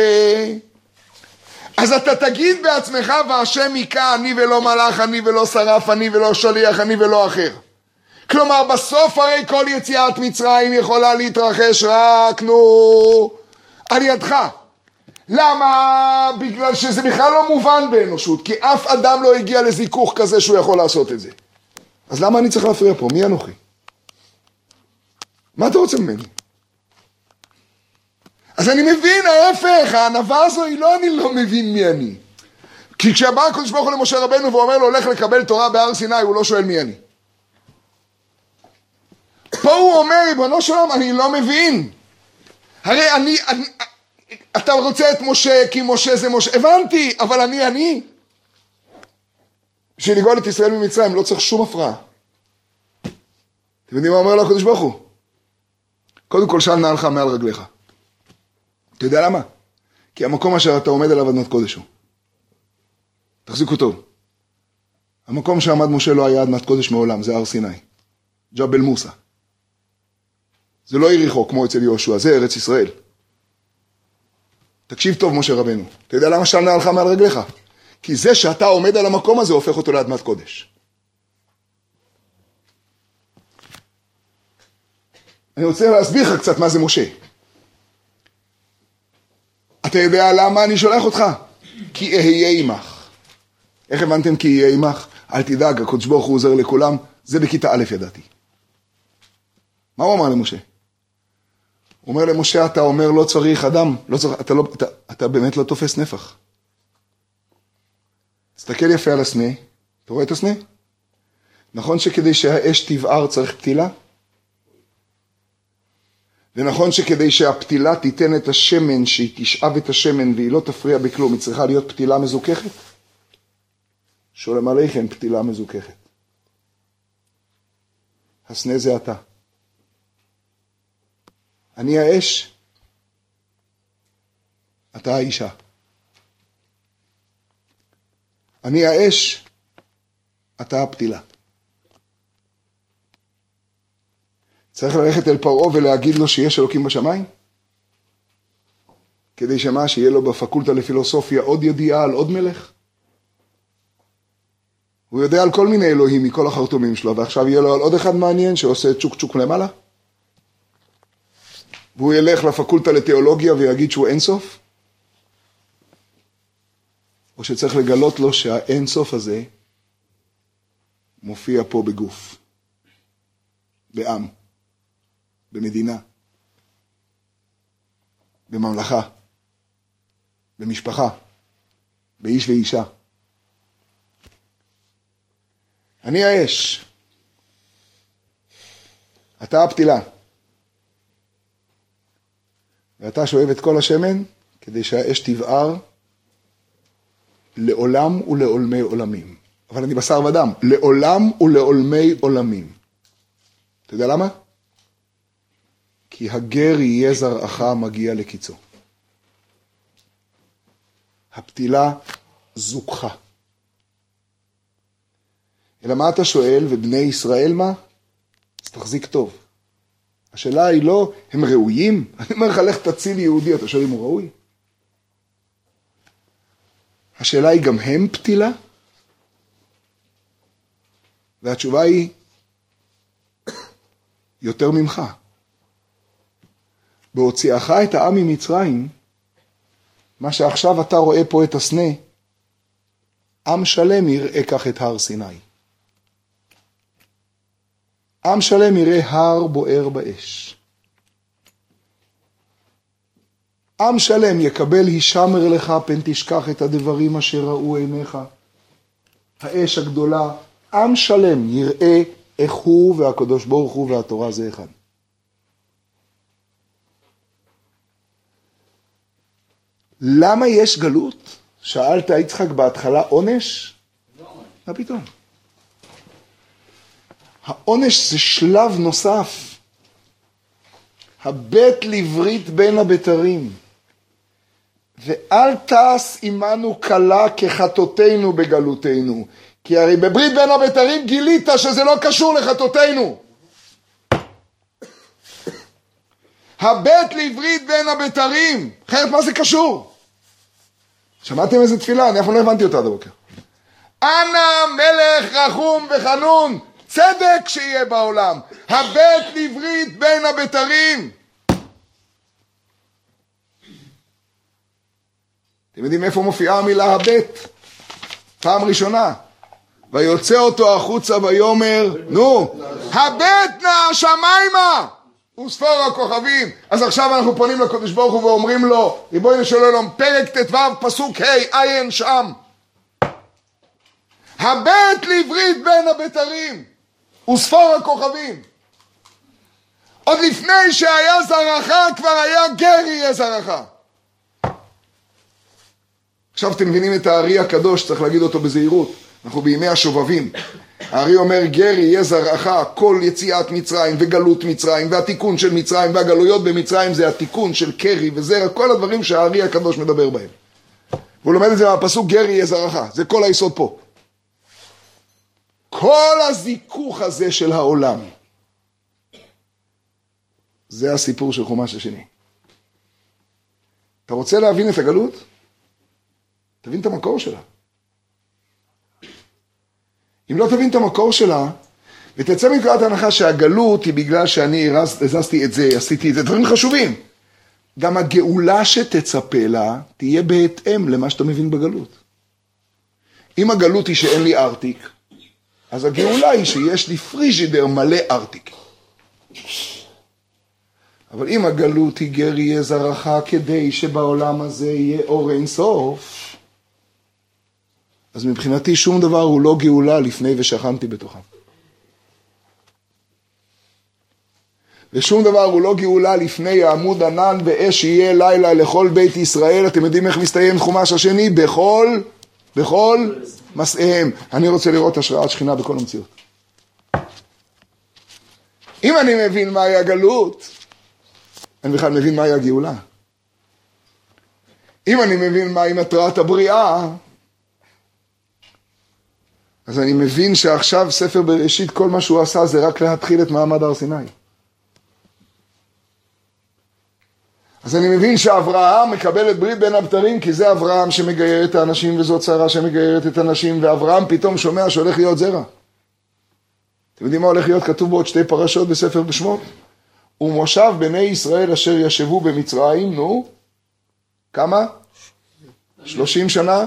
אז אתה תגיד בעצמך והשם היכה אני ולא מלאך, אני ולא שרף, אני ולא שליח, אני ולא אחר. כלומר, בסוף הרי כל יציאת מצרים יכולה להתרחש רק, נו, על ידך. למה? בגלל שזה בכלל לא מובן באנושות, כי אף אדם לא הגיע לזיכוך כזה שהוא יכול לעשות את זה. אז למה אני צריך להפריע פה? מי אנוכי? מה אתה רוצה ממני? אז אני מבין, ההפך, הענווה הזו היא לא אני לא מבין מי אני. כי כשבא הקדוש ברוך הוא למשה רבנו ואומר לו, הולך לקבל תורה בהר סיני, הוא לא שואל מי אני. פה הוא אומר, ריבונו של עולם, אני לא מבין. הרי אני, אני, אתה רוצה את משה כי משה זה משה, הבנתי, אבל אני אני. בשביל לגאול את ישראל ממצרים לא צריך שום הפרעה. אתם יודעים מה אומר לו הקדוש ברוך הוא? קודם כל של נעלך מעל רגליך. אתה יודע למה? כי המקום אשר אתה עומד עליו אדמת קודש הוא. תחזיקו טוב. המקום שעמד משה לא היה אדמת קודש מעולם, זה הר סיני. ג'בל מוסא. זה לא יריחו כמו אצל יהושע, זה ארץ ישראל. תקשיב טוב, משה רבנו. אתה יודע למה של נעלך מעל רגליך? כי זה שאתה עומד על המקום הזה הופך אותו לאדמת קודש. אני רוצה להסביר לך קצת מה זה משה. אתה יודע למה אני שולח אותך? כי אהיה עמך. איך הבנתם כי אהיה עמך? אל תדאג, הקדוש ברוך הוא עוזר לכולם. זה בכיתה א' ידעתי. מה הוא אמר למשה? הוא אומר למשה, אתה אומר לא צריך אדם, לא צריך, אתה, לא, אתה, אתה באמת לא תופס נפח. תסתכל יפה על הסנה, אתה רואה את הסנה? נכון שכדי שהאש תבער צריך פתילה? ונכון שכדי שהפתילה תיתן את השמן, שהיא תשאב את השמן והיא לא תפריע בכלום, היא צריכה להיות פתילה מזוככת? שולם עליכם פתילה מזוככת. הסנה זה אתה. אני האש, אתה האישה. אני האש, אתה הפתילה. צריך ללכת אל פרעה ולהגיד לו שיש אלוקים בשמיים? כדי שמה, שיהיה לו בפקולטה לפילוסופיה עוד ידיעה על עוד מלך? הוא יודע על כל מיני אלוהים מכל החרטומים שלו, ועכשיו יהיה לו על עוד אחד מעניין שעושה צ'וק צ'וק למעלה? והוא ילך לפקולטה לתיאולוגיה ויגיד שהוא אינסוף? או שצריך לגלות לו שהאינסוף הזה מופיע פה בגוף, בעם. במדינה, בממלכה, במשפחה, באיש ואישה. אני האש, אתה הפתילה, ואתה שואב את כל השמן כדי שהאש תבער לעולם ולעולמי עולמים. אבל אני בשר ודם, לעולם ולעולמי עולמים. אתה יודע למה? כי הגר יהיה זרעך מגיע לקיצו. הפתילה זוכחה. אלא מה אתה שואל, ובני ישראל מה? אז תחזיק טוב. השאלה היא לא, הם ראויים? [LAUGHS] אני אומר לך, לך תציל יהודי, אתה שואל אם הוא ראוי? השאלה היא, גם הם פתילה? והתשובה היא, [COUGHS] יותר ממך. בהוציאך את העם ממצרים, מה שעכשיו אתה רואה פה את הסנה, עם שלם יראה כך את הר סיני. עם שלם יראה הר בוער באש. עם שלם יקבל הישמר לך פן תשכח את הדברים אשר ראו עיניך. האש הגדולה, עם שלם יראה איך הוא והקדוש ברוך הוא והתורה זה אחד. למה יש גלות? שאלת יצחק בהתחלה עונש? מה פתאום? העונש זה שלב נוסף. הבט לברית בין הבתרים. ואל תעש עמנו קלה כחטאותינו בגלותנו. כי הרי בברית בין הבתרים גילית שזה לא קשור לחטאותינו. הבט לברית בין הבתרים, אחרת מה זה קשור? שמעתם איזה תפילה? אני אף פעם לא הבנתי אותה עד הבוקר. אנא מלך רחום וחנון, צדק שיהיה בעולם. הבט לברית בין הבתרים. אתם יודעים איפה מופיעה המילה הבט? פעם ראשונה. ויוצא אותו החוצה ויאמר, נו, הבט נא השמיימה וספור הכוכבים. אז עכשיו אנחנו פונים לקדוש ברוך הוא ואומרים לו, ריבונו של עולם, פרק ט"ו פסוק ה' עיין שם. הבט לברית בין הבתרים וספור הכוכבים. עוד לפני שהיה זרעך כבר היה גר יהיה זרעך. עכשיו אתם מבינים את הארי הקדוש, צריך להגיד אותו בזהירות. אנחנו בימי השובבים. הארי אומר, גר יהיה זרעך, כל יציאת מצרים וגלות מצרים והתיקון של מצרים והגלויות במצרים זה התיקון של קרי וזרע, כל הדברים שהארי הקדוש מדבר בהם. והוא לומד את זה מהפסוק, גר יהיה זרעך, זה כל היסוד פה. כל הזיכוך הזה של העולם, זה הסיפור של חומש השני. אתה רוצה להבין את הגלות? תבין את המקור שלה. אם לא תבין את המקור שלה, ותצא מנקודת ההנחה שהגלות היא בגלל שאני הזזתי את זה, עשיתי את זה, דברים חשובים. גם הגאולה שתצפה לה תהיה בהתאם למה שאתה מבין בגלות. אם הגלות היא שאין לי ארטיק, אז הגאולה היא שיש לי פריג'ידר מלא ארטיק. אבל אם הגלות היא גר יהיה זרעך כדי שבעולם הזה יהיה אור אין סוף, אז מבחינתי שום דבר הוא לא גאולה לפני ושכנתי בתוכם. ושום דבר הוא לא גאולה לפני העמוד ענן ואש יהיה לילה לכל בית ישראל. אתם יודעים איך מסתיים חומש השני? בכל, בכל מסעיהם. אני רוצה לראות השראת שכינה בכל המציאות. אם אני מבין מהי הגלות, אני בכלל מבין מהי הגאולה. אם אני מבין מהי מטרת הבריאה, אז אני מבין שעכשיו ספר בראשית, כל מה שהוא עשה זה רק להתחיל את מעמד הר סיני. אז אני מבין שאברהם מקבל את ברית בין הבתרים כי זה אברהם שמגייר את האנשים וזאת שרה שמגיירת את הנשים ואברהם פתאום שומע שהולך להיות זרע. אתם יודעים מה הולך להיות כתוב בעוד שתי פרשות בספר בשמות? ומושב בני ישראל אשר ישבו במצרים, נו, כמה? שלושים שנה?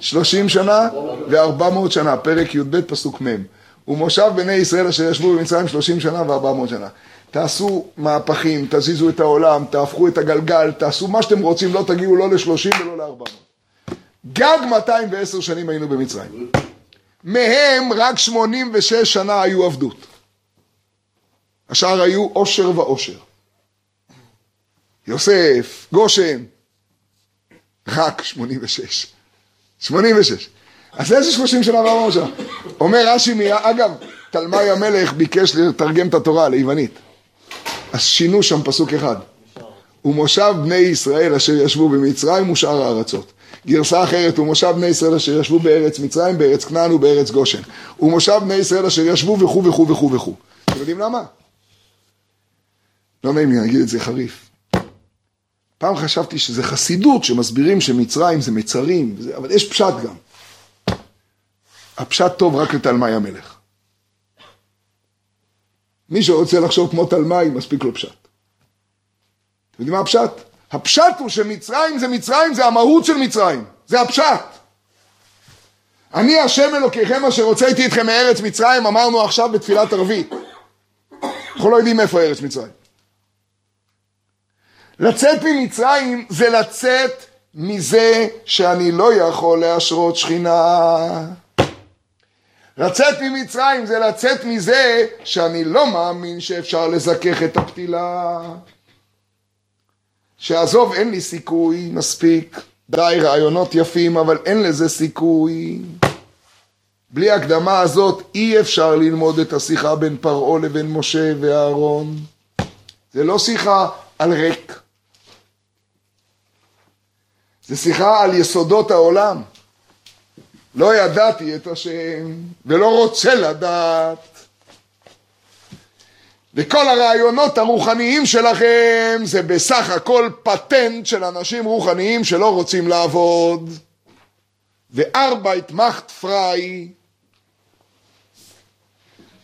שלושים שנה וארבע מאות שנה, פרק י"ב פסוק מ'. ומושב בני ישראל אשר ישבו במצרים שלושים שנה וארבע מאות שנה. תעשו מהפכים, תזיזו את העולם, תהפכו את הגלגל, תעשו מה שאתם רוצים, לא תגיעו לא לשלושים ולא לארבע מאות. גג 210 שנים היינו במצרים. מהם רק 86 שנה היו עבדות. השאר היו עושר ועושר. יוסף, גושן, רק 86. 86. אז איזה 30 שנה וארבע שנה? אומר רש"י, אגב, תלמי המלך ביקש לתרגם את התורה ליוונית. אז שינו שם פסוק אחד. ומושב בני ישראל אשר ישבו במצרים ושאר הארצות. גרסה אחרת, ומושב בני ישראל אשר ישבו בארץ מצרים, בארץ כנען ובארץ גושן. ומושב בני ישראל אשר ישבו וכו' וכו' וכו'. אתם יודעים למה? לא נעים לי להגיד את זה חריף. פעם חשבתי שזה חסידות שמסבירים שמצרים זה מצרים, אבל יש פשט גם. הפשט טוב רק לתלמי המלך. מי שרוצה לחשוב כמו תלמי, מספיק לו פשט. אתם יודעים מה הפשט? הפשט הוא שמצרים זה מצרים, זה המהות של מצרים. זה הפשט. אני השם אלוקיכם אשר רוצה איתי אתכם מארץ מצרים, אמרנו עכשיו בתפילת ערבית. אנחנו לא יודעים איפה ארץ מצרים. לצאת ממצרים זה לצאת מזה שאני לא יכול להשרות שכינה. לצאת ממצרים זה לצאת מזה שאני לא מאמין שאפשר לזכך את הפתילה. שעזוב, אין לי סיכוי, מספיק. די, רעיונות יפים, אבל אין לזה סיכוי. בלי הקדמה הזאת אי אפשר ללמוד את השיחה בין פרעה לבין משה ואהרון. זה לא שיחה על ריק. זה שיחה על יסודות העולם. לא ידעתי את השם, ולא רוצה לדעת. וכל הרעיונות הרוחניים שלכם זה בסך הכל פטנט של אנשים רוחניים שלא רוצים לעבוד. וארבע מאכט פריי.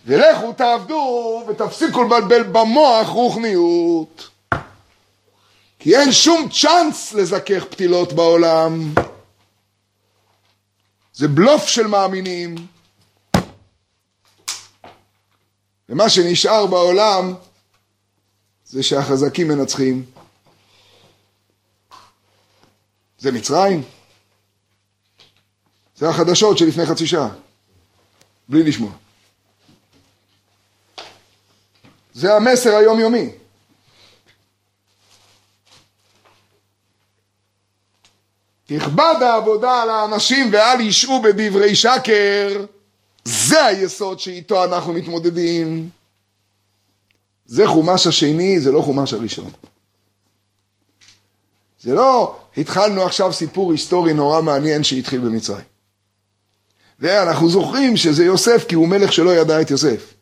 ולכו תעבדו ותפסיקו לבלבל במוח רוחניות. כי אין שום צ'אנס לזכך פתילות בעולם. זה בלוף של מאמינים. ומה שנשאר בעולם זה שהחזקים מנצחים. זה מצרים. זה החדשות שלפני חצי שעה. בלי לשמוע. זה המסר היומיומי. תכבד העבודה על האנשים ואל ישעו בדברי שקר, זה היסוד שאיתו אנחנו מתמודדים. זה חומש השני, זה לא חומש הראשון. זה לא, התחלנו עכשיו סיפור היסטורי נורא מעניין שהתחיל במצרים. ואנחנו זוכרים שזה יוסף כי הוא מלך שלא ידע את יוסף.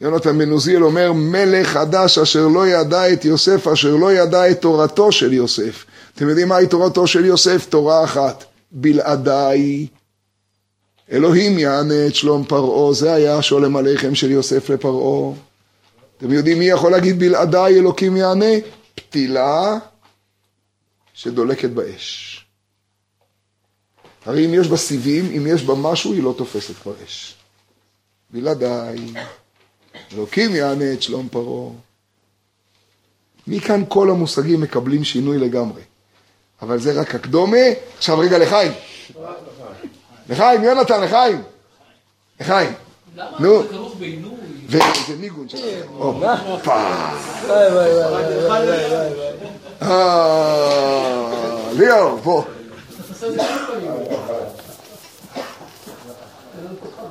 יונתן בן עוזיאל אומר, מלך חדש אשר לא ידע את יוסף, אשר לא ידע את תורתו של יוסף. אתם יודעים מהי תורתו של יוסף? תורה אחת, בלעדיי. אלוהים יענה את שלום פרעה, זה היה שולם עליכם של יוסף לפרעה. אתם יודעים מי יכול להגיד בלעדיי אלוקים יענה? פתילה שדולקת באש. הרי אם יש בה סיבים, אם יש בה משהו, היא לא תופסת כבר אש. בלעדיי. אלוקים יענה את שלום פרעה. מכאן כל המושגים מקבלים שינוי לגמרי. אבל זה רק הקדומה. עכשיו רגע לחיים. לחיים, יונתן, לחיים. לחיים. נו. וזה ניגון שלכם. הופה. וואי אה, ליאור, בוא.